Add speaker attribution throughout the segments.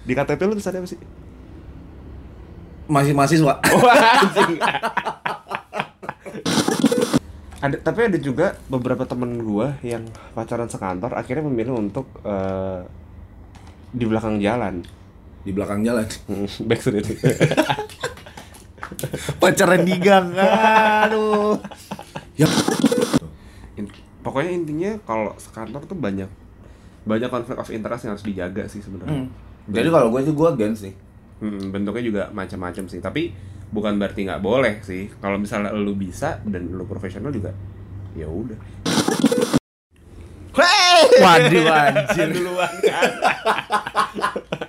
Speaker 1: Di KTP lu tulisannya apa sih?
Speaker 2: Masih mahasiswa.
Speaker 1: ada tapi ada juga beberapa temen gua yang pacaran sekantor akhirnya memilih untuk eh, di belakang jalan
Speaker 2: Di belakang jalan.
Speaker 1: backstreet
Speaker 2: Pacaran di gang. Aduh. Ya.
Speaker 1: In- pokoknya intinya kalau sekantor tuh banyak banyak konflik of interest yang harus dijaga sih sebenarnya
Speaker 2: Hmm. Jadi kalau gue sih gue gen sih.
Speaker 1: Hmm, bentuknya juga macam-macam sih. Tapi bukan berarti nggak boleh sih. Kalau misalnya lu bisa dan lu profesional juga ya udah.
Speaker 2: Waduh anjir.
Speaker 1: duluan kan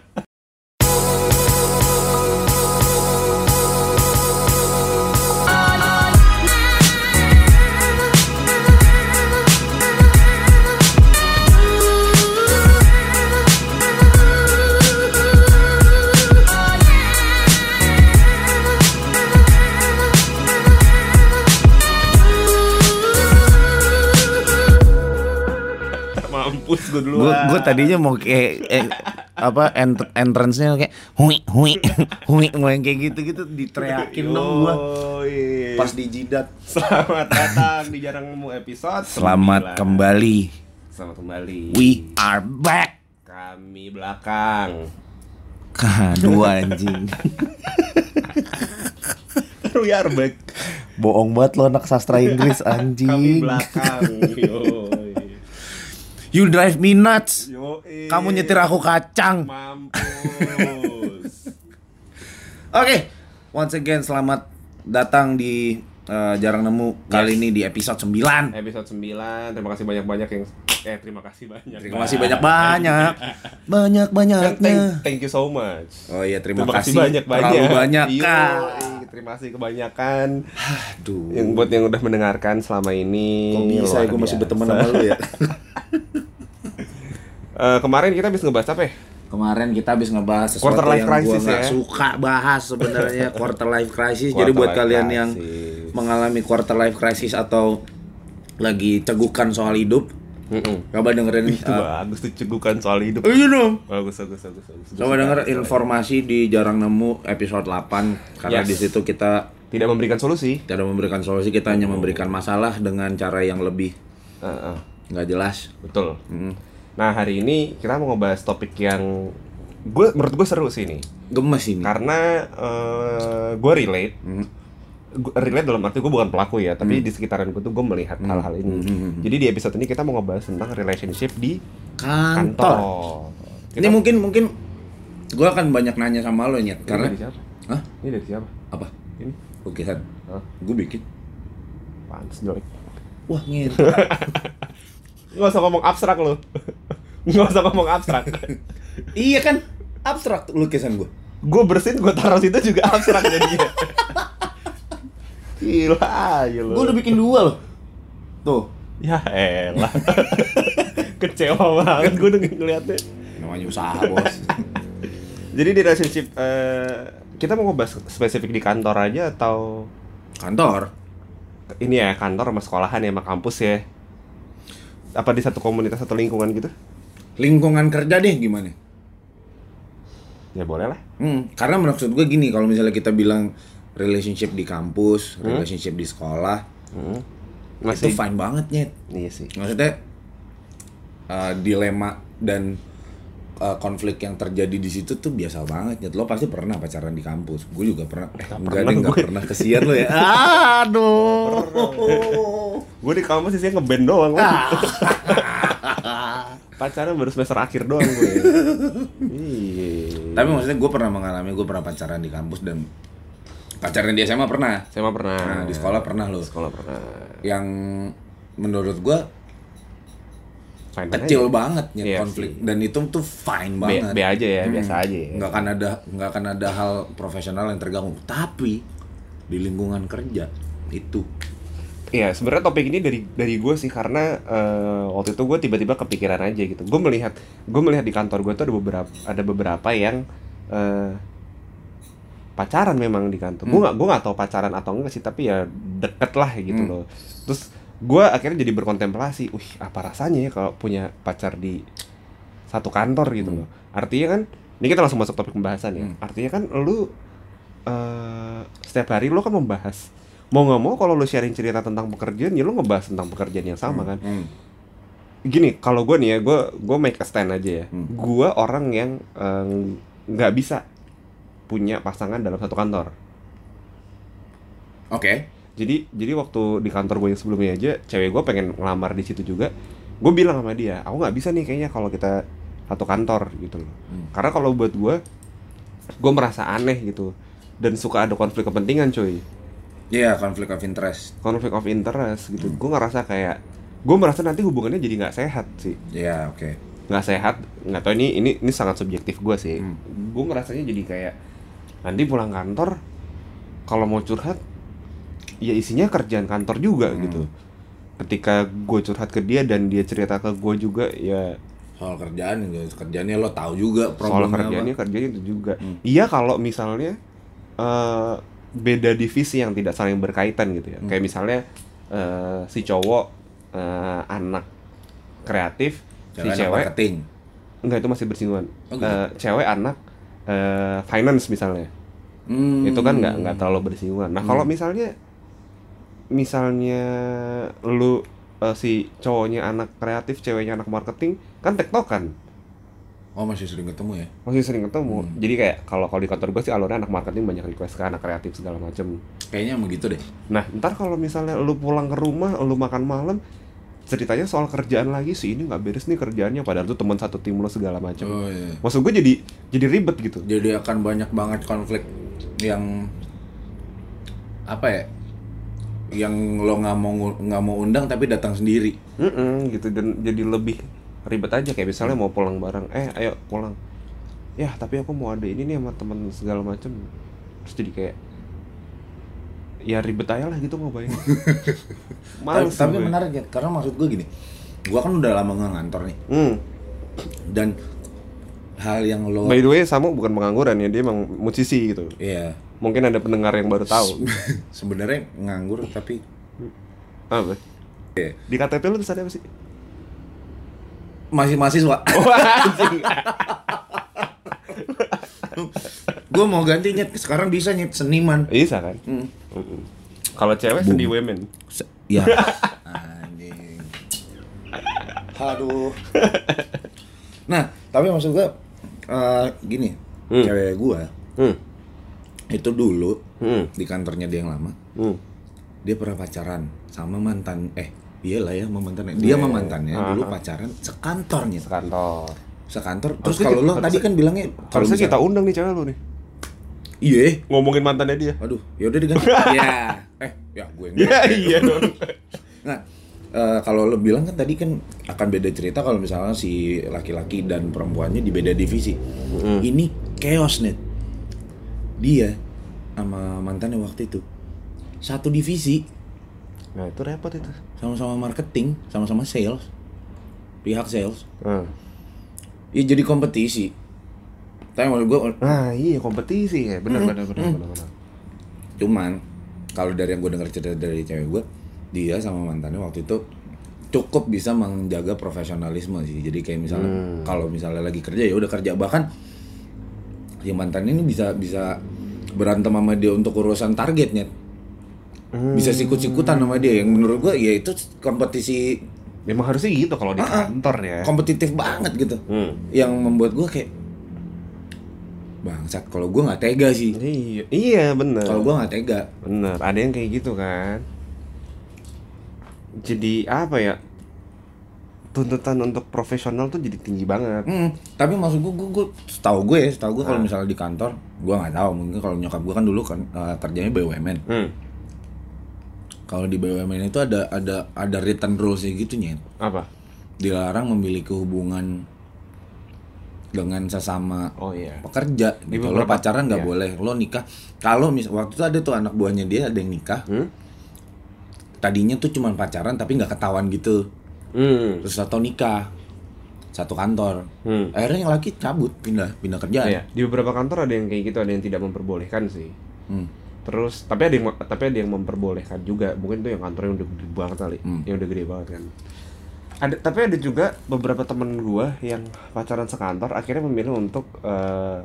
Speaker 1: gue duluan
Speaker 2: Gue gue tadinya mau kayak eh, apa ent entrance-nya kayak hui hui hui mau yang kayak gitu-gitu diteriakin dong gua
Speaker 1: Yoi.
Speaker 2: pas di jidat.
Speaker 1: Selamat datang di Jarang Nemu episode
Speaker 2: Selamat
Speaker 1: 9.
Speaker 2: kembali.
Speaker 1: Selamat kembali
Speaker 2: We are back.
Speaker 1: Kami belakang
Speaker 2: Dua anjing.
Speaker 1: We are back
Speaker 2: Bohong banget lo anak sastra Inggris
Speaker 1: Kami
Speaker 2: anjing.
Speaker 1: belakang Yoi.
Speaker 2: You drive me nuts.
Speaker 1: Yoi.
Speaker 2: Kamu nyetir aku kacang.
Speaker 1: Mampus
Speaker 2: Oke, once again selamat datang di eh, Jarang Nemu kali ini di episode 9.
Speaker 1: Episode 9 Terima kasih banyak-banyak yang Eh terima kasih banyak
Speaker 2: Terima kasih banyak-banyak. Banyak-banyaknya.
Speaker 1: thank, thank you so much
Speaker 2: Oh iya, terima,
Speaker 1: Terima kasih banyak-banyak
Speaker 2: Terlalu banyak,
Speaker 1: Yoi. Terima kasih kebanyakan
Speaker 2: Aduh.
Speaker 1: yang buat yang udah mendengarkan selama ini
Speaker 2: Kok bisa gue masih berteman sama lu ya?
Speaker 1: Eh, kemarin kita habis ngebahas apa ya?
Speaker 2: Kemarin kita habis ngebahas sesuatu
Speaker 1: Quarter life
Speaker 2: yang
Speaker 1: crisis
Speaker 2: nggak
Speaker 1: ya.
Speaker 2: suka bahas sebenarnya quarter life crisis. Jadi
Speaker 1: Quarter
Speaker 2: buat
Speaker 1: life
Speaker 2: kalian yang
Speaker 1: crisis.
Speaker 2: mengalami quarter life crisis atau lagi cegukan soal hidup,
Speaker 1: Mm-mm.
Speaker 2: coba dengerin
Speaker 1: Itu
Speaker 2: uh,
Speaker 1: bagus tuh cegukan soal hidup.
Speaker 2: Iya dong.
Speaker 1: Bagus, bagus, bagus, bagus.
Speaker 2: Coba denger informasi di Jarang Nemu episode 8 karena
Speaker 1: Yes.
Speaker 2: di situ kita
Speaker 1: Tidak memberikan solusi.
Speaker 2: tidak memberikan solusi, kita hanya memberikan masalah dengan cara yang lebih
Speaker 1: Heeh,
Speaker 2: nggak jelas.
Speaker 1: betul.
Speaker 2: Hmm.
Speaker 1: Nah hari ini kita mau ngebahas topik yang gue menurut gue seru sih ini
Speaker 2: Gemes ini.
Speaker 1: karena eh, gue relate
Speaker 2: Hmm.
Speaker 1: Gua relate dalam arti gue bukan pelaku ya tapi di sekitaran gue tuh gue melihat hal-hal ini
Speaker 2: Hmm.
Speaker 1: jadi di episode ini kita mau ngebahas tentang relationship di
Speaker 2: Kantor.
Speaker 1: kantor
Speaker 2: Ini mungkin mungkin gue akan banyak nanya sama lo nyet
Speaker 1: karena
Speaker 2: karena
Speaker 1: dari siapa
Speaker 2: Hah?
Speaker 1: ini dari siapa
Speaker 2: apa?
Speaker 1: ini
Speaker 2: Lukisan.
Speaker 1: Hah?
Speaker 2: Gue bikin.
Speaker 1: Pantes jelek
Speaker 2: Wah ngir.
Speaker 1: Nggak usah ngomong abstrak lo Nggak usah ngomong abstrak
Speaker 2: iya kan abstrak lukisan gue.
Speaker 1: Gue bersin, gue taruh situ juga abstrak jadinya Gila aja lo
Speaker 2: Gue udah bikin dua loh. Tuh.
Speaker 1: Ya elah Kecewa banget gue udah ngeliatnya
Speaker 2: Namanya usaha bos.
Speaker 1: Jadi di relationship eh, Kita mau ngebahas spesifik di kantor aja atau
Speaker 2: Kantor.
Speaker 1: Ini ya kantor sama sekolahan ya sama kampus ya Apa di satu komunitas atau lingkungan gitu?
Speaker 2: Lingkungan kerja deh gimana?
Speaker 1: Ya boleh lah
Speaker 2: Hmm, karena maksud gue gini, kalau misalnya kita bilang relationship di kampus, relationship di sekolah,
Speaker 1: hmm.
Speaker 2: itu
Speaker 1: Masih
Speaker 2: fine banget nyet.
Speaker 1: Iya sih
Speaker 2: Maksudnya uh, dilema dan uh, konflik yang terjadi di situ tuh biasa banget nyet. Lo pasti pernah pacaran di kampus. Gue juga pernah. Eh, enggak
Speaker 1: pernah
Speaker 2: deh, enggak
Speaker 1: gue.
Speaker 2: pernah kesian lo ya. Aduh.
Speaker 1: Gue di kampus sih ngeband doang Pacaran baru semester akhir doang gue. Iya.
Speaker 2: Tapi maksudnya gue pernah mengalami, gue pernah pacaran di kampus dan pacaran di SMA pernah.
Speaker 1: Mah pernah.
Speaker 2: Nah, di sekolah pernah lo.
Speaker 1: Sekolah pernah.
Speaker 2: Yang menurut gue
Speaker 1: Fine
Speaker 2: kecil
Speaker 1: aja.
Speaker 2: banget nyet
Speaker 1: Iya
Speaker 2: konflik. dan itu tuh fine
Speaker 1: B,
Speaker 2: banget.
Speaker 1: B aja ya, biasa aja ya.
Speaker 2: Nggak akan ada nggak akan ada hal profesional yang terganggu. Tapi di lingkungan kerja itu
Speaker 1: Iya, sebenarnya topik ini dari dari gue sih karena eh, waktu itu gue tiba-tiba kepikiran aja gitu. Gue melihat gue melihat di kantor gue tuh ada beberapa ada beberapa yang eh, pacaran memang di kantor. Gue nggak gue nggak tahu pacaran atau enggak sih, tapi ya deket lah gitu loh. Terus gue akhirnya jadi berkontemplasi, wih apa rasanya ya kalau punya pacar di satu kantor gitu loh. Artinya kan ini kita langsung masuk topik pembahasan ya
Speaker 2: Hmm.
Speaker 1: artinya kan lu eh setiap hari lu kan membahas mau nggak mau kalau lu sharing cerita tentang pekerjaan ya lu ngebahas tentang pekerjaan yang sama kan
Speaker 2: Hmm.
Speaker 1: gini kalau gue nih ya gue gue make a stand aja ya
Speaker 2: Hmm.
Speaker 1: gue orang yang eh, nggak bisa punya pasangan dalam satu kantor
Speaker 2: Oke.
Speaker 1: jadi jadi waktu di kantor gue yang sebelumnya aja cewek gue pengen ngelamar di situ juga gue bilang sama dia aku nggak bisa nih kayaknya kalau kita satu kantor gitu loh
Speaker 2: Hmm.
Speaker 1: karena kalau buat gue gue merasa aneh gitu dan suka ada konflik kepentingan cuy
Speaker 2: Iya, konflik of interest.
Speaker 1: konflik of interest gitu gue ngerasa kayak gue merasa nanti hubungannya jadi nggak sehat sih
Speaker 2: Iya, oke.
Speaker 1: nggak sehat nggak tahu ini ini ini sangat subjektif gue sih
Speaker 2: Hmm.
Speaker 1: gue ngerasanya jadi kayak nanti pulang kantor kalau mau curhat ya isinya kerjaan kantor juga
Speaker 2: Hmm.
Speaker 1: gitu ketika gue curhat ke dia dan dia cerita ke gue juga ya
Speaker 2: Soal kerjaan, ya, kerjaannya lo tahu juga
Speaker 1: soal kerjaannya
Speaker 2: apa.
Speaker 1: kerjanya itu juga
Speaker 2: Hmm.
Speaker 1: iya kalau misalnya eh, beda divisi yang tidak saling berkaitan gitu ya
Speaker 2: Hmm.
Speaker 1: kayak misalnya eh, si cowok eh, anak kreatif si
Speaker 2: Cewek anak
Speaker 1: cewek
Speaker 2: marketing.
Speaker 1: Enggak itu masih bersinggungan.
Speaker 2: Oh, gitu?
Speaker 1: Eh, cewek anak eh, finance misalnya.
Speaker 2: Hmm.
Speaker 1: Itu kan nggak nggak terlalu bersinggungan. Nah, kalau misalnya misalnya lu eh, si cowoknya anak kreatif, ceweknya anak marketing, kan tektokan.
Speaker 2: Oh, masih sering ketemu ya?
Speaker 1: Masih sering ketemu.
Speaker 2: Hmm.
Speaker 1: Jadi kayak kalau kalau di kantor gue sih alurnya anak marketing banyak request ke anak kreatif segala macem.
Speaker 2: Kayaknya emang gitu deh.
Speaker 1: Nah, ntar kalau misalnya lu pulang ke rumah, lu makan malam, ceritanya soal kerjaan lagi sih ini nggak beres nih kerjaannya padahal tuh teman satu tim lo segala macam.
Speaker 2: Oh iya.
Speaker 1: Maksud gue jadi jadi ribet gitu.
Speaker 2: Jadi akan banyak banget konflik yang apa ya? Yang lo nggak mau nggak mau undang tapi datang sendiri.
Speaker 1: Mm-mm, gitu dan jadi lebih ribet aja kayak misalnya mau pulang bareng eh ayo pulang. Ya tapi aku mau ada ini nih sama temen segala macem. Terus jadi kayak ya ribet aja lah gitu ngobain
Speaker 2: Tapi,
Speaker 1: males
Speaker 2: tapi
Speaker 1: gue.
Speaker 2: menarik ya, karena maksud gue gini, gue kan udah lama nggak ngantor nih,
Speaker 1: hmm.
Speaker 2: dan hal yang lo,
Speaker 1: by the way Samu bukan pengangguran ya dia emang musisi gitu.
Speaker 2: Iya,
Speaker 1: mungkin ada pendengar yang baru tahu.
Speaker 2: Sebenarnya nganggur tapi
Speaker 1: apa?
Speaker 2: Iya.
Speaker 1: di KTP lu tulisannya apa sih
Speaker 2: masih mahasiswa. gue mau ganti nyet, sekarang bisa nyet seniman.
Speaker 1: bisa kan. Mm-mm. kalau cewek seni women
Speaker 2: Se- Ya. Anjing. Aduh. nah, tapi maksud gua eh, gini,
Speaker 1: Hmm.
Speaker 2: cewek gua
Speaker 1: hmm.
Speaker 2: itu dulu
Speaker 1: Hmm.
Speaker 2: di kantornya dia yang lama,
Speaker 1: Hmm.
Speaker 2: dia pernah pacaran sama mantan eh iyalah ya sama mantannya. Dia sama
Speaker 1: Iya.
Speaker 2: mantannya
Speaker 1: Aha.
Speaker 2: dulu pacaran sekantornya.
Speaker 1: sekantor
Speaker 2: Sekantor. Terus kalau lo tadi kan bilangnya kalau
Speaker 1: harusnya
Speaker 2: misal-
Speaker 1: kita undang nih cewek lu nih
Speaker 2: Iya.
Speaker 1: ngomongin mantannya dia
Speaker 2: Aduh, ya udah diganti. ya. Eh, ya gue yang
Speaker 1: Iya iya dong.
Speaker 2: Nah, eh, kalau lo bilang kan tadi kan akan beda cerita kalau misalnya si laki-laki dan perempuannya di beda divisi. Ini chaos net. Dia sama mantannya waktu itu satu divisi,
Speaker 1: Nah itu repot itu.
Speaker 2: sama-sama marketing, sama-sama sales, pihak sales.
Speaker 1: Nah,
Speaker 2: Ya jadi kompetisi. Tapi menurut gue
Speaker 1: nah iya kompetisi ya, benar benar benar benar. benar.
Speaker 2: cuman kalau dari yang gue dengar cerita dari cewek gue, dia sama mantannya waktu itu cukup bisa menjaga profesionalisme sih. Jadi kayak misalnya
Speaker 1: Hmm.
Speaker 2: kalau misalnya lagi kerja ya udah kerja bahkan si mantan ini bisa bisa berantem sama dia untuk urusan targetnya.
Speaker 1: Hmm.
Speaker 2: Bisa sikut-sikutan sama dia yang menurut gue ya itu kompetisi
Speaker 1: Memang harusnya gitu kalau di
Speaker 2: Ah, ah.
Speaker 1: kantor ya.
Speaker 2: kompetitif banget gitu.
Speaker 1: Hmm.
Speaker 2: Yang membuat gue kayak bangsat kalau gue nggak tega sih.
Speaker 1: Iya, iya benar.
Speaker 2: Kalau gue nggak tega.
Speaker 1: Bener, ada yang kayak gitu kan. Jadi apa ya? Tuntutan untuk profesional tuh jadi tinggi banget.
Speaker 2: Hmm, tapi maksud gue, gue, gue setahu gue ya, setahu gue kalau misalnya di kantor, gue nggak tahu mungkin kalau nyokap gue kan dulu kan eh, kerjanya BUMN.
Speaker 1: Hmm.
Speaker 2: Kalau di BUMN itu ada ada ada written rules gitu nyet.
Speaker 1: Apa?
Speaker 2: Dilarang memiliki hubungan dengan sesama
Speaker 1: Oh iya.
Speaker 2: pekerja.
Speaker 1: Di
Speaker 2: Gitu. Lo
Speaker 1: beberapa-
Speaker 2: pacaran nggak
Speaker 1: iya.
Speaker 2: boleh, lo nikah. Kalau mis waktu itu ada tuh anak buahnya dia ada yang nikah.
Speaker 1: Hmm?
Speaker 2: Tadinya tuh cuma pacaran tapi nggak ketahuan gitu.
Speaker 1: Hmm.
Speaker 2: Terus atau nikah satu kantor.
Speaker 1: Hmm.
Speaker 2: Akhirnya yang laki cabut pindah pindah kerjaan.
Speaker 1: Iya, di beberapa kantor ada yang kayak gitu, ada yang tidak memperbolehkan sih.
Speaker 2: Hmm.
Speaker 1: Terus tapi ada yang tapi ada yang memperbolehkan juga. Mungkin tuh yang kantornya udah gede banget kali,
Speaker 2: Hmm.
Speaker 1: yang udah gede banget kan. ada tapi ada juga beberapa temen gua yang pacaran sekantor akhirnya memilih untuk eh,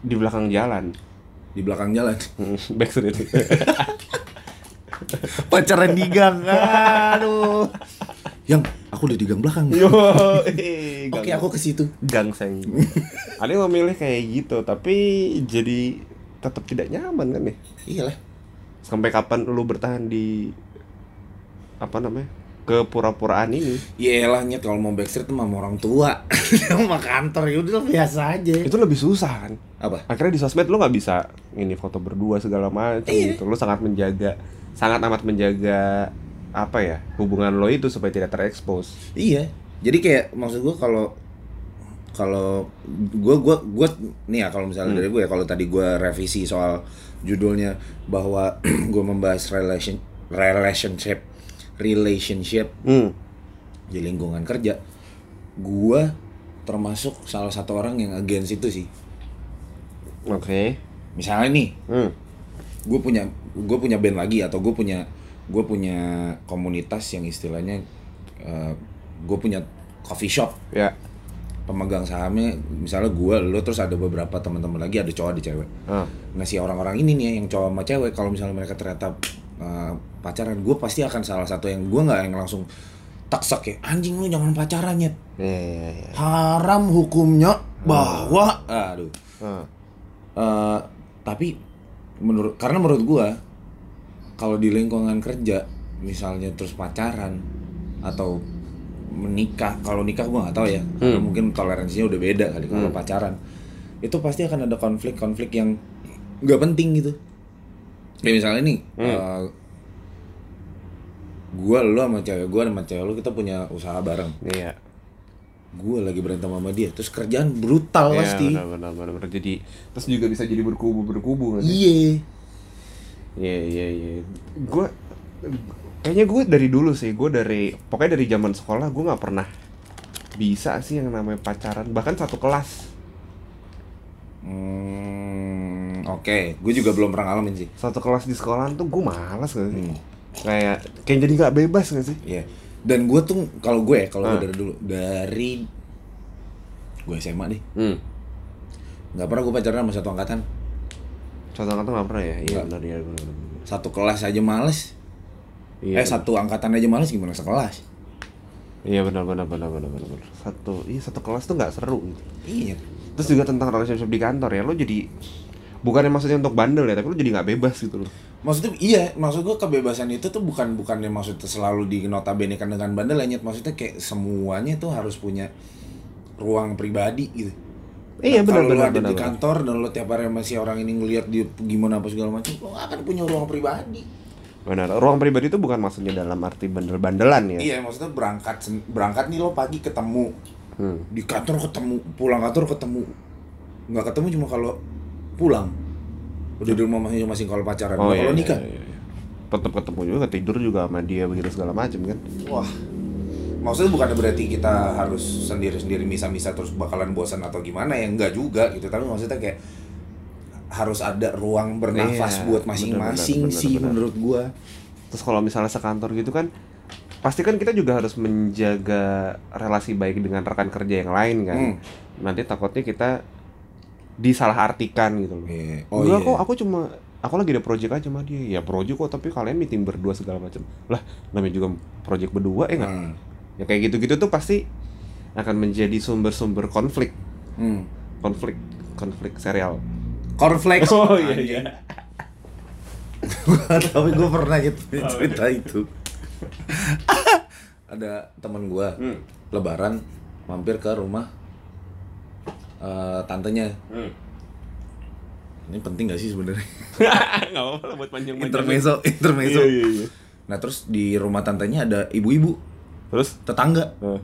Speaker 1: di belakang jalan.
Speaker 2: Di belakang jalan?
Speaker 1: Backstreet.
Speaker 2: Pacaran di gang. Aduh. Yang aku udah di gang belakang.
Speaker 1: Yo
Speaker 2: oke aku ke situ.
Speaker 1: Gangseng ada yang memilih kayak gitu tapi jadi tetap tidak nyaman kan nih
Speaker 2: iyalah.
Speaker 1: Sampai kapan lu bertahan di apa namanya kepura-puraan ini?
Speaker 2: Iyalah nyet kalau mau backstreet mah sama orang tua. Sama kantor ya udah biasa aja.
Speaker 1: Itu lebih susah kan?
Speaker 2: Apa?
Speaker 1: Akhirnya di sosmed lu nggak bisa ini foto berdua segala macam
Speaker 2: Iya.
Speaker 1: gitu. Lu sangat menjaga sangat amat menjaga apa ya hubungan lo itu supaya tidak terekspos.
Speaker 2: Iya. Jadi kayak maksud gua kalau kalau gua gua gua nih ya kalau misalnya dari gue ya kalau tadi gua revisi soal judulnya bahwa gua membahas relation relationship relationship
Speaker 1: hmm.
Speaker 2: di lingkungan kerja gua termasuk salah satu orang yang against itu sih.
Speaker 1: Oke.
Speaker 2: Misalnya nih
Speaker 1: hmm.
Speaker 2: gue punya gue punya band lagi atau gue punya gue punya komunitas yang istilahnya gue punya coffee shop.
Speaker 1: Ya
Speaker 2: pemegang sahamnya misalnya gue lo terus ada beberapa teman-teman lagi ada cowok ada cewek.
Speaker 1: Ah.
Speaker 2: nah si orang-orang ini nih yang cowok sama cewek kalau misalnya mereka ternyata uh, pacaran gue pasti akan salah satu yang gue nggak yang langsung taksak ya anjing lu jangan pacaran ya
Speaker 1: ya ya ya
Speaker 2: haram hukumnya bahwa. Aduh.
Speaker 1: Ah.
Speaker 2: Eh, tapi menurut karena menurut gua kalau di lingkungan kerja misalnya terus pacaran atau menikah kalau nikah gua nggak tahu ya karena
Speaker 1: Hmm.
Speaker 2: mungkin toleransinya udah beda kali kalau
Speaker 1: Hmm.
Speaker 2: pacaran itu pasti akan ada konflik-konflik yang nggak penting gitu kayak misalnya nih
Speaker 1: Hmm.
Speaker 2: eh, gua lo sama cewek gua sama cewek lo kita punya usaha bareng
Speaker 1: iya
Speaker 2: gua lagi berantem sama dia terus kerjaan brutal
Speaker 1: Iya,
Speaker 2: pasti
Speaker 1: benar, benar, benar, benar. jadi terus juga bisa jadi berkubu berkubu
Speaker 2: iya
Speaker 1: Iya iya iya. Gue kayaknya gue dari dulu sih. Gue dari pokoknya dari zaman sekolah gue nggak pernah bisa sih yang namanya pacaran. Bahkan satu kelas.
Speaker 2: Hmm, oke. Gue juga belum pernah ngalamin sih.
Speaker 1: Satu kelas di sekolahan tuh gue malas gak sih?
Speaker 2: Hmm.
Speaker 1: Kayak kayak jadi nggak bebas gak sih?
Speaker 2: Iya. Dan gue tuh kalau gue ya, kalau
Speaker 1: Ah.
Speaker 2: gue dari dulu dari gue SMA deh,
Speaker 1: Hmm.
Speaker 2: nggak pernah gue pacaran sama satu angkatan.
Speaker 1: Satu angkatan nggak pernah ya? Iya benar ya benar.
Speaker 2: Satu kelas aja males.
Speaker 1: Iya.
Speaker 2: eh satu angkatan aja males gimana sekelas?
Speaker 1: Iya benar benar benar benar benar. benar. Satu iya satu kelas tuh nggak seru gitu.
Speaker 2: Iya.
Speaker 1: Terus juga tentang relationship di kantor ya lo jadi bukannya maksudnya untuk bandel ya tapi lo jadi nggak bebas gitu loh.
Speaker 2: Maksudnya iya, maksud gue kebebasan itu tuh bukan bukannya maksudnya selalu di notabene kan dengan bandel ya, Nyet. maksudnya kayak semuanya tuh harus punya ruang pribadi gitu.
Speaker 1: Iya
Speaker 2: Nah,
Speaker 1: benar benar
Speaker 2: ada
Speaker 1: benar.
Speaker 2: di kantor dan lo tiap hari masih orang ini ngelihat dia gimana apa segala macam, lo gak akan punya ruang pribadi.
Speaker 1: Benar. Ruang pribadi itu bukan maksudnya dalam arti bandel-bandelan ya.
Speaker 2: Iya, maksudnya berangkat berangkat nih lo pagi ketemu
Speaker 1: Hmm.
Speaker 2: di kantor ketemu, pulang kantor ketemu, nggak ketemu cuma kalau pulang. Udah di rumah masing-masing kalau pacaran. Nah, kalau nikah,
Speaker 1: Iya, iya. Tetap ketemu juga, tidur juga sama dia begitu segala macam kan.
Speaker 2: wah. Maksudnya bukan berarti kita harus sendiri-sendiri misa-misa terus bakalan bosan atau gimana ya enggak juga gitu. Tapi maksudnya kayak harus ada ruang bernafas
Speaker 1: Iya,
Speaker 2: buat masing-masing sih
Speaker 1: bener.
Speaker 2: menurut gua.
Speaker 1: Terus kalau misalnya sekantor gitu kan pasti kan kita juga harus menjaga relasi baik dengan rekan kerja yang lain kan.
Speaker 2: Hmm.
Speaker 1: Nanti takutnya kita disalahartikan gitu loh.
Speaker 2: Iya. Oh
Speaker 1: Enggak
Speaker 2: iya.
Speaker 1: kok, aku cuma aku lagi ada project aja sama dia. Ya project kok, tapi kalian meeting berdua segala macam. Lah, namanya juga project berdua ya enggak?
Speaker 2: Hmm.
Speaker 1: Ya kayak gitu-gitu tuh pasti akan menjadi sumber-sumber konflik,
Speaker 2: Hmm.
Speaker 1: konflik, konflik serial.
Speaker 2: Cornflakes.
Speaker 1: Oh, iya, iya.
Speaker 2: Tapi gue pernah gitu cerita itu. Ada teman gue
Speaker 1: Hmm.
Speaker 2: lebaran mampir ke rumah eh, tantenya.
Speaker 1: Hmm.
Speaker 2: Ini penting gak sih sebenarnya?
Speaker 1: Enggak apa-apa lah buat panjang-panjang.
Speaker 2: intermezzo, intermezzo.
Speaker 1: Iya, iya, iya.
Speaker 2: Nah terus di rumah tantenya ada ibu-ibu
Speaker 1: Terus
Speaker 2: tetangga.
Speaker 1: eh,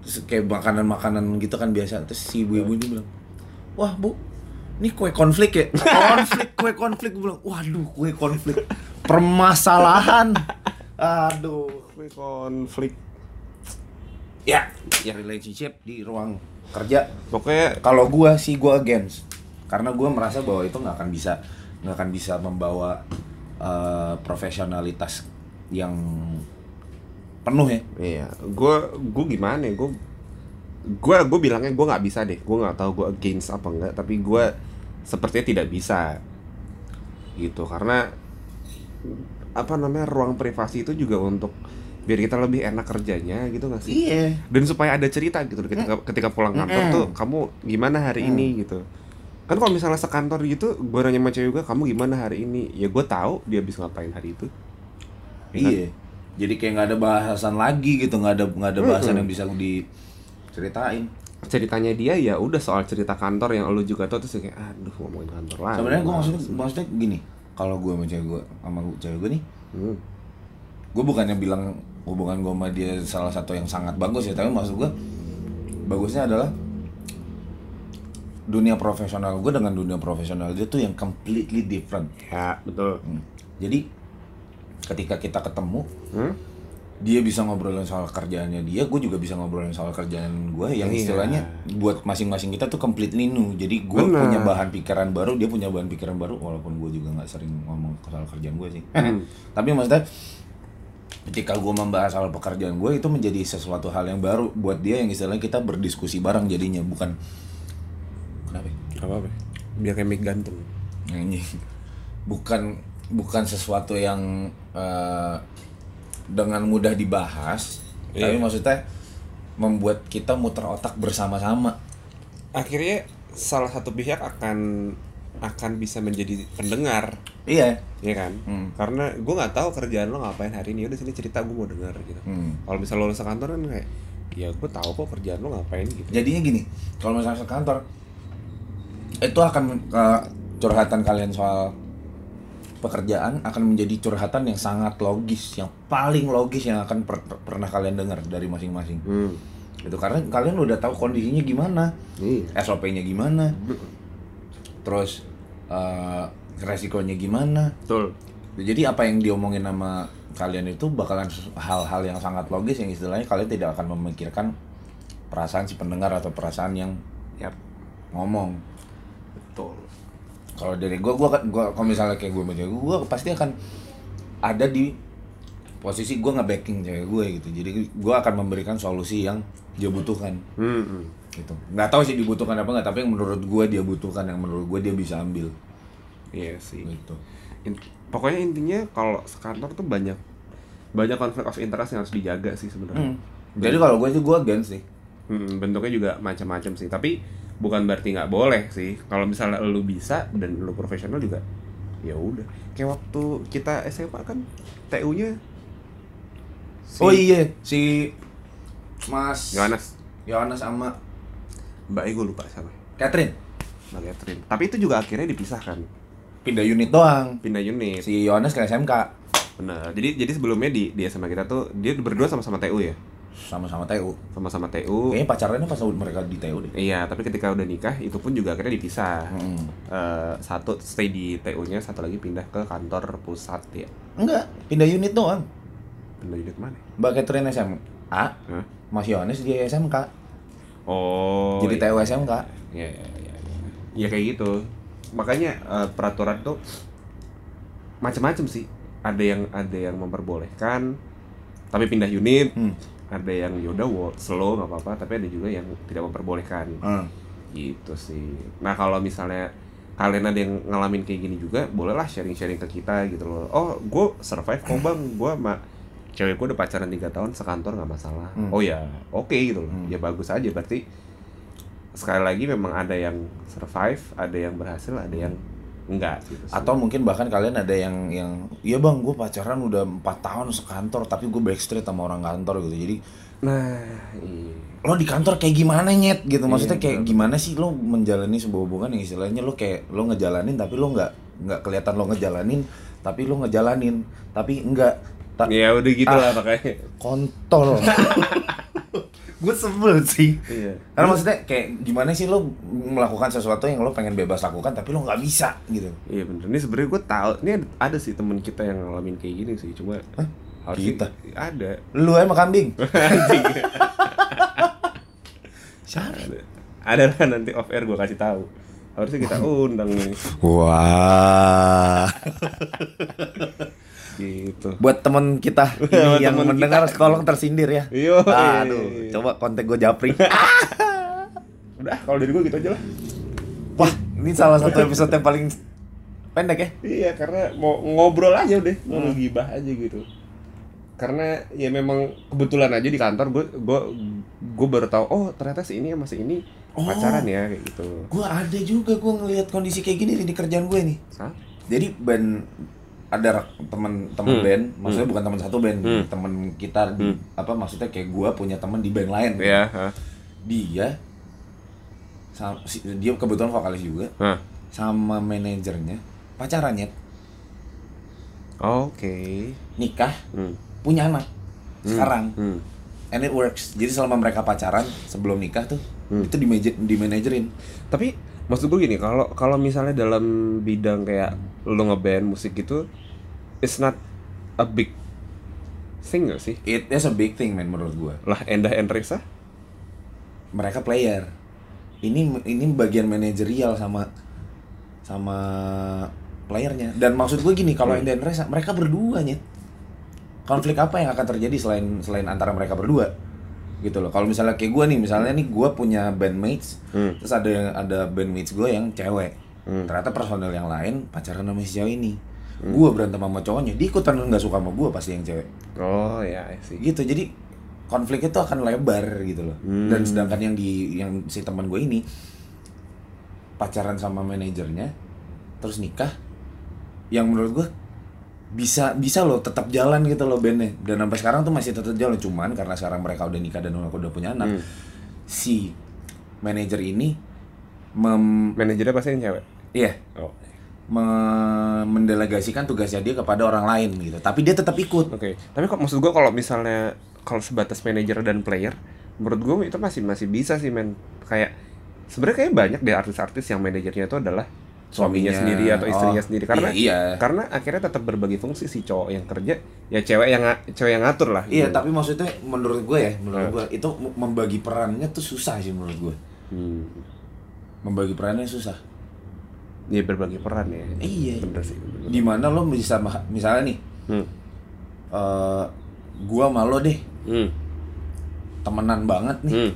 Speaker 2: Terus kayak makanan-makanan gitu kan biasa. Terus si ibu-ibu ini bilang, wah bu, ini kue konflik ya? Konflik, kue konflik. Gue bilang, waduh kue konflik. Permasalahan. Aduh.
Speaker 1: gue konflik.
Speaker 2: Ya, ya relationship di ruang kerja.
Speaker 1: Pokoknya
Speaker 2: Kalau gua sih gua against. Karena gua merasa bahwa itu nggak akan bisa nggak akan bisa membawa eh, profesionalitas yang penuh ya.
Speaker 1: Iya, gue gue gimana? ya? Gue gue gue bilangnya gue nggak bisa deh. Gue nggak tahu gue against apa enggak. Tapi gue sepertinya tidak bisa gitu karena apa namanya ruang privasi itu juga untuk biar kita lebih enak kerjanya gitu nggak sih?
Speaker 2: Iya.
Speaker 1: Dan supaya ada cerita gitu ketika ketika pulang kantor
Speaker 2: Mm-mm.
Speaker 1: tuh kamu gimana hari ini gitu. Kan kalau misalnya sekantor gitu, gue nanya sama cewek gue, kamu gimana hari ini? Ya gue tahu dia habis ngapain hari itu. Ya kan?
Speaker 2: Iya. Jadi kayak nggak ada bahasan lagi gitu, nggak ada nggak ada bahasan
Speaker 1: Mm-mm.
Speaker 2: yang bisa diceritain.
Speaker 1: ceritanya dia ya udah soal cerita kantor yang lu juga tahu terus kayak aduh ngomongin kantor lagi.
Speaker 2: Sebenarnya gue maksudnya maksudnya gini, kalau gue sama cewek gue sama cewek gue nih,
Speaker 1: Hmm.
Speaker 2: gue bukannya bilang hubungan gue sama dia salah satu yang sangat bagus ya, tapi maksud gue bagusnya adalah dunia profesional gue dengan dunia profesional dia tuh yang completely different.
Speaker 1: Ya, betul.
Speaker 2: Hmm. Jadi ketika kita ketemu,
Speaker 1: Hmm?
Speaker 2: Dia bisa ngobrolin soal kerjaannya dia, gue juga bisa ngobrolin soal kerjaan gue yang
Speaker 1: Iya.
Speaker 2: istilahnya buat masing-masing kita tuh completely new. Jadi gue punya bahan pikiran baru, dia punya bahan pikiran baru, walaupun gue juga nggak sering ngomong soal kerjaan gue sih.
Speaker 1: Hmm.
Speaker 2: Tapi maksudnya ketika gue membahas soal pekerjaan gue itu menjadi sesuatu hal yang baru buat dia yang istilahnya kita berdiskusi bareng jadinya bukan kenapa? ya?
Speaker 1: Gak apa-apa. Biar kayak gantung.
Speaker 2: Anjing. bukan bukan sesuatu yang eh, dengan mudah dibahas
Speaker 1: Iya.
Speaker 2: tapi maksudnya membuat kita muter otak bersama-sama
Speaker 1: Akhirnya salah satu pihak akan akan bisa menjadi pendengar,
Speaker 2: iya
Speaker 1: ya kan?
Speaker 2: Hmm.
Speaker 1: Karena gue nggak tahu kerjaan lo ngapain hari ini. Udah sini cerita gue mau dengar gitu.
Speaker 2: Hmm.
Speaker 1: Kalau misalnya lo sekantor kan kayak ya gue tahu kok kerjaan lo ngapain gitu.
Speaker 2: jadinya gini kalau misalnya ke kantor itu akan eh, curhatan kalian soal pekerjaan akan menjadi curhatan yang sangat logis yang paling logis yang akan per- pernah kalian dengar dari masing-masing
Speaker 1: Hmm.
Speaker 2: itu karena kalian udah tahu kondisinya gimana
Speaker 1: Iya.
Speaker 2: SOP-nya gimana terus eh, resikonya gimana
Speaker 1: Betul.
Speaker 2: jadi apa yang diomongin sama kalian itu bakalan hal-hal yang sangat logis yang istilahnya kalian tidak akan memikirkan perasaan si pendengar atau perasaan yang
Speaker 1: Yap.
Speaker 2: ngomong
Speaker 1: Betul.
Speaker 2: Kalau dari gua gua kan- gua kalau misalnya kayak gue cewek gua pasti akan ada di posisi gua nge-backing cewek gue gitu jadi gua akan memberikan solusi yang dia butuhkan
Speaker 1: Hmm.
Speaker 2: gitu nggak tahu sih dibutuhkan apa nggak tapi yang menurut gua dia butuhkan yang menurut gua dia bisa ambil
Speaker 1: Iya sih.
Speaker 2: gitu
Speaker 1: In- pokoknya intinya kalau sekantor tuh banyak banyak konflik of interest yang harus dijaga sih sebenarnya.
Speaker 2: Hmm. jadi kalau gue itu gua against sih
Speaker 1: Hmm, bentuknya juga macam-macam sih. Tapi bukan berarti nggak boleh sih. Kalau misalnya lu bisa dan lu profesional juga, ya udah. Kayak waktu kita SMA kan TU-nya si
Speaker 2: oh iya si Mas
Speaker 1: Yohanes,
Speaker 2: Yohanes sama
Speaker 1: Mbak Ego lupa sama
Speaker 2: Catherine
Speaker 1: Mbak Catherine. Tapi itu juga akhirnya dipisahkan,
Speaker 2: pindah unit doang
Speaker 1: pindah unit.
Speaker 2: si Yohanes ke SMK
Speaker 1: Benar. Jadi jadi sebelumnya di di SMA kita tuh dia berdua sama-sama TU ya,
Speaker 2: sama-sama TU
Speaker 1: sama-sama TU.
Speaker 2: kayaknya pacarannya pas mereka di TU deh
Speaker 1: Iya, tapi ketika udah nikah itu pun juga akhirnya dipisah.
Speaker 2: Hmm.
Speaker 1: Eh, satu stay di TU-nya, satu lagi pindah ke kantor pusat ya.
Speaker 2: enggak pindah unit doang
Speaker 1: Pindah unit mana?
Speaker 2: Mbak Catherine SMA
Speaker 1: Hah?
Speaker 2: Mas Yohanes di SMK
Speaker 1: Oh.
Speaker 2: jadi
Speaker 1: iya.
Speaker 2: TU SMK
Speaker 1: Iya, iya, iya. Ya kayak gitu. Makanya eh, peraturan tuh macam-macam sih. Ada yang ada yang memperbolehkan tapi pindah unit,
Speaker 2: hmm.
Speaker 1: Ada yang yaudah wo- slow nggak apa-apa, tapi ada juga yang tidak memperbolehkan.
Speaker 2: Hmm.
Speaker 1: gitu sih nah kalau misalnya kalian ada yang ngalamin kayak gini juga bolehlah sharing-sharing ke kita gitu loh oh gue survive kok bang gue sama cewek gue udah pacaran tiga tahun sekantor nggak masalah
Speaker 2: Hmm.
Speaker 1: oh ya oke gitu loh
Speaker 2: Hmm.
Speaker 1: ya bagus aja berarti sekali lagi memang ada yang survive ada yang berhasil ada yang enggak gitu
Speaker 2: atau mungkin bahkan kalian ada yang yang iya bang gue pacaran udah empat tahun sekantor tapi gue backstreet sama orang kantor gitu. Jadi
Speaker 1: nah iya.
Speaker 2: Lo di kantor kayak gimana nyet? Gitu. Maksudnya
Speaker 1: Iya,
Speaker 2: kayak
Speaker 1: betul.
Speaker 2: gimana sih lo menjalani sebuah hubungan yang istilahnya lo kayak lo ngejalanin tapi lo nggak nggak kelihatan lo ngejalanin tapi lo ngejalanin. Tapi enggak. Tak
Speaker 1: ya udah gitu
Speaker 2: Ah.
Speaker 1: lah makanya.
Speaker 2: kontol gue sebel sih
Speaker 1: iya
Speaker 2: karena maksudnya kayak gimana sih lo melakukan sesuatu yang lo pengen bebas lakukan tapi lo nggak bisa gitu
Speaker 1: Iya bener, ini sebenarnya gue tahu ini ada, ada sih temen kita yang ngalamin kayak gini sih, cuma
Speaker 2: Hah?
Speaker 1: harus
Speaker 2: Kita?
Speaker 1: ada.
Speaker 2: lu emang kambing siapa
Speaker 1: ada. Ada lah nanti off air gue kasih tahu. Harusnya kita undang nih.
Speaker 2: Wah.
Speaker 1: gitu
Speaker 2: Buat temen kita ini yang
Speaker 1: temen
Speaker 2: mendengar
Speaker 1: kita.
Speaker 2: tolong tersindir ya.
Speaker 1: Yo,
Speaker 2: Aduh, coba kontak gue japri.
Speaker 1: udah kalau dari gue gitu aja lah
Speaker 2: Wah, ini salah satu episode yang paling pendek ya.
Speaker 1: iya karena mau ngobrol aja udah mau ngegibah aja gitu karena ya memang kebetulan aja di kantor gue gue gue baru tahu oh ternyata si ini sama si ini
Speaker 2: Oh.
Speaker 1: pacaran ya kayak gitu
Speaker 2: Gue ada juga gue ngelihat kondisi kayak gini di kerjaan gue nih.
Speaker 1: Hah?
Speaker 2: Jadi band ada rak- teman-teman
Speaker 1: Hmm.
Speaker 2: band, maksudnya bukan teman satu band,
Speaker 1: Hmm.
Speaker 2: teman kita di- apa maksudnya kayak gue punya teman di band lain.
Speaker 1: ya hah.
Speaker 2: Dia sa- si- dia kebetulan vokalis juga
Speaker 1: Hah.
Speaker 2: sama manajernya pacarannya
Speaker 1: oke
Speaker 2: nikah
Speaker 1: hmm.
Speaker 2: punya anak sekarang
Speaker 1: hmm.
Speaker 2: and it works jadi selama mereka pacaran sebelum nikah tuh
Speaker 1: Hmm.
Speaker 2: itu di di manajerin
Speaker 1: tapi maksud gue gini kalau kalau misalnya dalam bidang kayak lo ngeband musik gitu it's not a big thing gak sih?
Speaker 2: It is a big thing man menurut gue
Speaker 1: lah Endah Enresa
Speaker 2: mereka player. Ini ini bagian manajerial sama sama playernya. Dan maksud gue gini kalau
Speaker 1: Hmm.
Speaker 2: Enda dan Reza mereka berdua nyet. Konflik apa yang akan terjadi selain selain antara mereka berdua gitu loh. Kalau misalnya kayak gue nih misalnya nih gue punya bandmates
Speaker 1: Hmm.
Speaker 2: terus ada yang ada bandmates gue yang cewek.
Speaker 1: Hmm.
Speaker 2: ternyata personel yang lain pacaran sama si cewek ini. Gue berantem sama cowoknya dia ikutan nggak suka sama gue pasti yang cewek.
Speaker 1: Oh ya see.
Speaker 2: Gitu jadi konflik itu akan lebar gitu loh.
Speaker 1: Hmm.
Speaker 2: dan sedangkan yang di yang si teman gue ini pacaran sama manajernya terus nikah yang menurut gue bisa bisa loh tetap jalan gitu loh bandnya. Dan sampai sekarang tuh masih tetap jalan cuman karena sekarang mereka udah nikah dan udah punya anak
Speaker 1: Hmm.
Speaker 2: si manajer ini mem
Speaker 1: manajernya pasti yang cewek?
Speaker 2: Iya.
Speaker 1: Oh.
Speaker 2: Me- mendelegasikan tugasnya dia kepada orang lain gitu. Tapi dia tetap ikut.
Speaker 1: Oke, tapi kok maksud gua kalau misalnya kalau sebatas manajer dan player, menurut gua itu masih masih bisa sih men. Kayak sebenarnya kayak banyak deh artis-artis yang manajernya itu adalah suaminya, sendiri atau istrinya
Speaker 2: Oh,
Speaker 1: sendiri karena
Speaker 2: iya, iya.
Speaker 1: karena akhirnya tetap berbagi fungsi si cowok yang kerja ya cewek yang cewek yang ngatur lah.
Speaker 2: Iya,
Speaker 1: gitu.
Speaker 2: tapi maksudnya menurut gue ya, menurut gue itu membagi perannya tuh susah sih menurut gue.
Speaker 1: Hmm.
Speaker 2: Membagi perannya susah.
Speaker 1: Iya berbagi peran ya.
Speaker 2: Iya.
Speaker 1: Bener sih. bener.
Speaker 2: Di mana lo bisa misalnya nih,
Speaker 1: Hmm.
Speaker 2: eh gua sama lo deh
Speaker 1: Hmm.
Speaker 2: temenan banget nih,
Speaker 1: Hmm.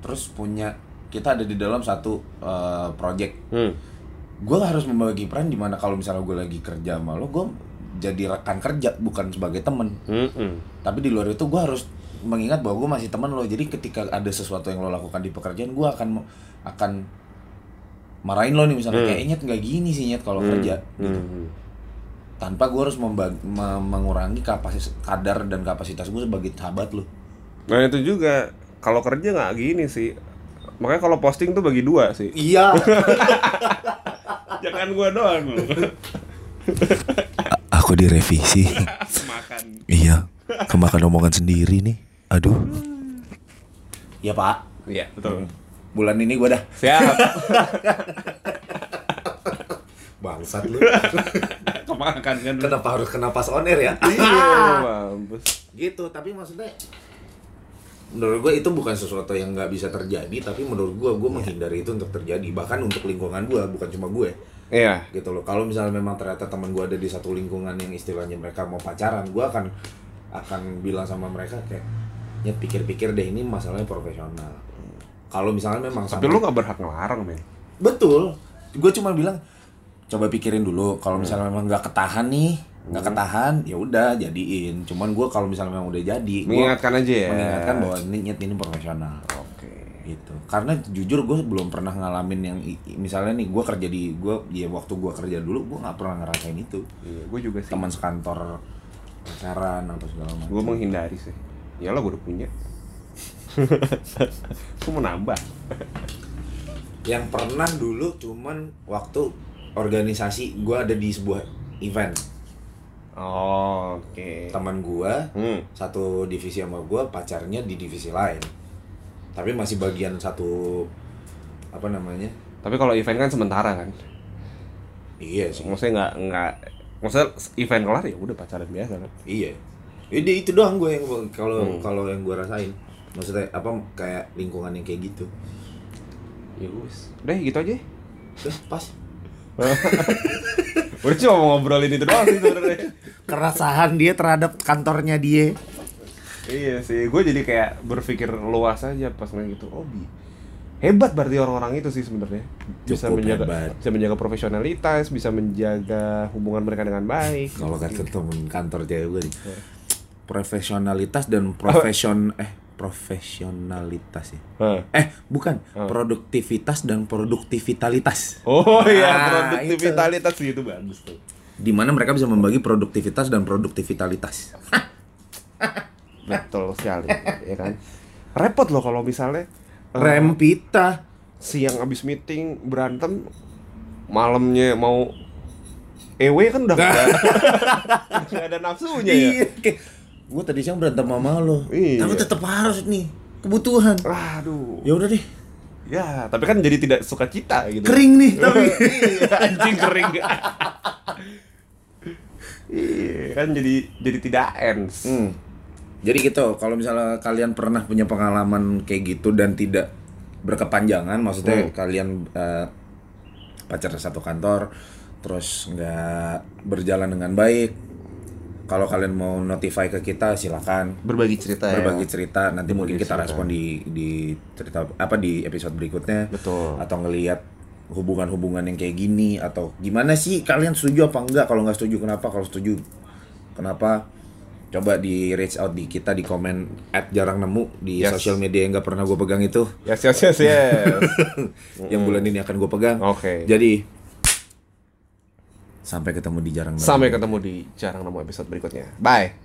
Speaker 2: terus punya kita ada di dalam satu eh, project.
Speaker 1: Hmm.
Speaker 2: Gue harus membagi peran di mana kalau misalnya gue lagi kerja sama lo, gue jadi rekan kerja bukan sebagai temen.
Speaker 1: Hmm. Hmm.
Speaker 2: Tapi di luar itu gue harus mengingat bahwa gue masih teman lo. Jadi ketika ada sesuatu yang lo lakukan di pekerjaan, gue akan akan marahin lo nih misalnya
Speaker 1: Hmm.
Speaker 2: kayak nyet nggak gini sih nyet kalau
Speaker 1: Hmm.
Speaker 2: kerja gitu.
Speaker 1: Hmm.
Speaker 2: Tanpa gue harus membag- me- mengurangi kapasitas kadar dan kapasitas gue sebagai sahabat lo.
Speaker 1: Nah itu juga kalau kerja nggak gini sih. Makanya kalau posting tuh bagi dua sih.
Speaker 2: Iya.
Speaker 1: Jangan gua doang lu.
Speaker 2: Aku direvisi.
Speaker 1: Makan.
Speaker 2: iya. Kemakan omongan sendiri nih. Aduh. Iya pak.
Speaker 1: Iya betul.
Speaker 2: Bulan ini gue dah.
Speaker 1: Siap.
Speaker 2: Bangsat lu.
Speaker 1: Kemakan kan.
Speaker 2: Kenapa harus kena pas on air ya?
Speaker 1: Iya, mampus.
Speaker 2: gitu tapi maksudnya menurut gue itu bukan sesuatu yang nggak bisa terjadi tapi menurut gue gue menghindari itu untuk terjadi bahkan untuk lingkungan gue bukan cuma gue
Speaker 1: Iya.
Speaker 2: gitu loh kalau misalnya memang ternyata teman gue ada di satu lingkungan yang istilahnya mereka mau pacaran gue akan akan bilang sama mereka kayak ya pikir-pikir deh ini masalahnya profesional kalau misalnya memang
Speaker 1: Tapi lu nggak berhak ngelarang, men.
Speaker 2: betul gue cuma bilang coba pikirin dulu kalau misalnya memang nggak ketahan nih nggak ketahan ya udah jadiin cuman gue kalau misalnya memang udah jadi gua
Speaker 1: Mengingatkan aja ya.
Speaker 2: mengingatkan bahwa ini ini profesional. Gitu karena jujur gue belum pernah ngalamin yang misalnya nih gue kerja di gue ya waktu gue kerja dulu gue nggak pernah ngerasain itu
Speaker 1: Iya, gue juga sih.
Speaker 2: teman sekantor pacaran atau segala macam
Speaker 1: Gue menghindari sih. Iyalah gue udah punya. gue mau nambah.
Speaker 2: yang pernah dulu cuman waktu organisasi gue ada di sebuah event
Speaker 1: Oh, oke.
Speaker 2: teman gue
Speaker 1: Hmm.
Speaker 2: satu divisi sama gue pacarnya di divisi lain tapi masih bagian satu apa namanya
Speaker 1: Tapi kalau event kan sementara kan.
Speaker 2: iya sih
Speaker 1: Maksudnya nggak nggak maksudnya event kelar ya udah pacaran biasa kan.
Speaker 2: iya jadi itu doang gue yang kalau
Speaker 1: Hmm.
Speaker 2: kalau yang gue rasain maksudnya apa kayak lingkungan yang kayak gitu
Speaker 1: Ya wis. Udah gitu aja.
Speaker 2: Udah, pas
Speaker 1: Udah cuma mau ngobrolin itu doang sih sebenarnya.
Speaker 2: Keresahan dia terhadap kantornya dia.
Speaker 1: Iya sih, gue jadi kayak berpikir luas aja pas ngeliat gitu. Oh, hebat berarti orang-orang itu sih sebenarnya bisa
Speaker 2: Cukup
Speaker 1: menjaga
Speaker 2: hebat.
Speaker 1: bisa menjaga profesionalitas, bisa menjaga hubungan mereka dengan baik.
Speaker 2: Kalau kata temen kantor cewek gue nih, profesionalitas dan profesion eh profesionalitas ya.
Speaker 1: Hah.
Speaker 2: Eh, bukan. Produktivitas dan produktivitalitas.
Speaker 1: Oh iya,
Speaker 2: Ah,
Speaker 1: produktivitas sih itu bagus tuh.
Speaker 2: Di mana mereka bisa membagi produktivitas dan produktivitalitas.
Speaker 1: Betul sekali, ya kan. Repot loh kalau misalnya eh,
Speaker 2: Rem pita.
Speaker 1: siang abis meeting berantem, malamnya mau EW kan udah nggak ada, nafsunya ya.
Speaker 2: Iya, gue tadi siang berantem sama lo.
Speaker 1: Iya.
Speaker 2: Tapi tetap harus nih kebutuhan.
Speaker 1: Aduh.
Speaker 2: Ya udah deh.
Speaker 1: Ya, tapi kan jadi tidak suka cita gitu.
Speaker 2: Kering nih tapi.
Speaker 1: iya, anjing kering. iya, kan jadi jadi tidak ends.
Speaker 2: Hmm. Jadi gitu, kalau misalnya kalian pernah punya pengalaman kayak gitu dan tidak berkepanjangan, maksudnya kalian eh, pacaran satu kantor, terus nggak berjalan dengan baik, kalau kalian mau notify ke kita silakan
Speaker 1: Berbagi cerita ya.
Speaker 2: berbagi cerita, nanti mungkin kita
Speaker 1: cerita.
Speaker 2: respon di di cerita apa di episode berikutnya,
Speaker 1: Betul.
Speaker 2: atau ngelihat hubungan-hubungan yang kayak gini atau gimana sih kalian setuju apa enggak kalau nggak setuju kenapa kalau setuju kenapa coba di reach out di kita di komen at jarang nemu di
Speaker 1: Yes.
Speaker 2: sosial media yang nggak pernah gue pegang itu
Speaker 1: Yes, yes, yes, yes.
Speaker 2: yang bulan ini akan gue pegang
Speaker 1: Oke.
Speaker 2: jadi sampai ketemu di jarang nemu
Speaker 1: Sampai ketemu di jarang nemu episode berikutnya. Bye.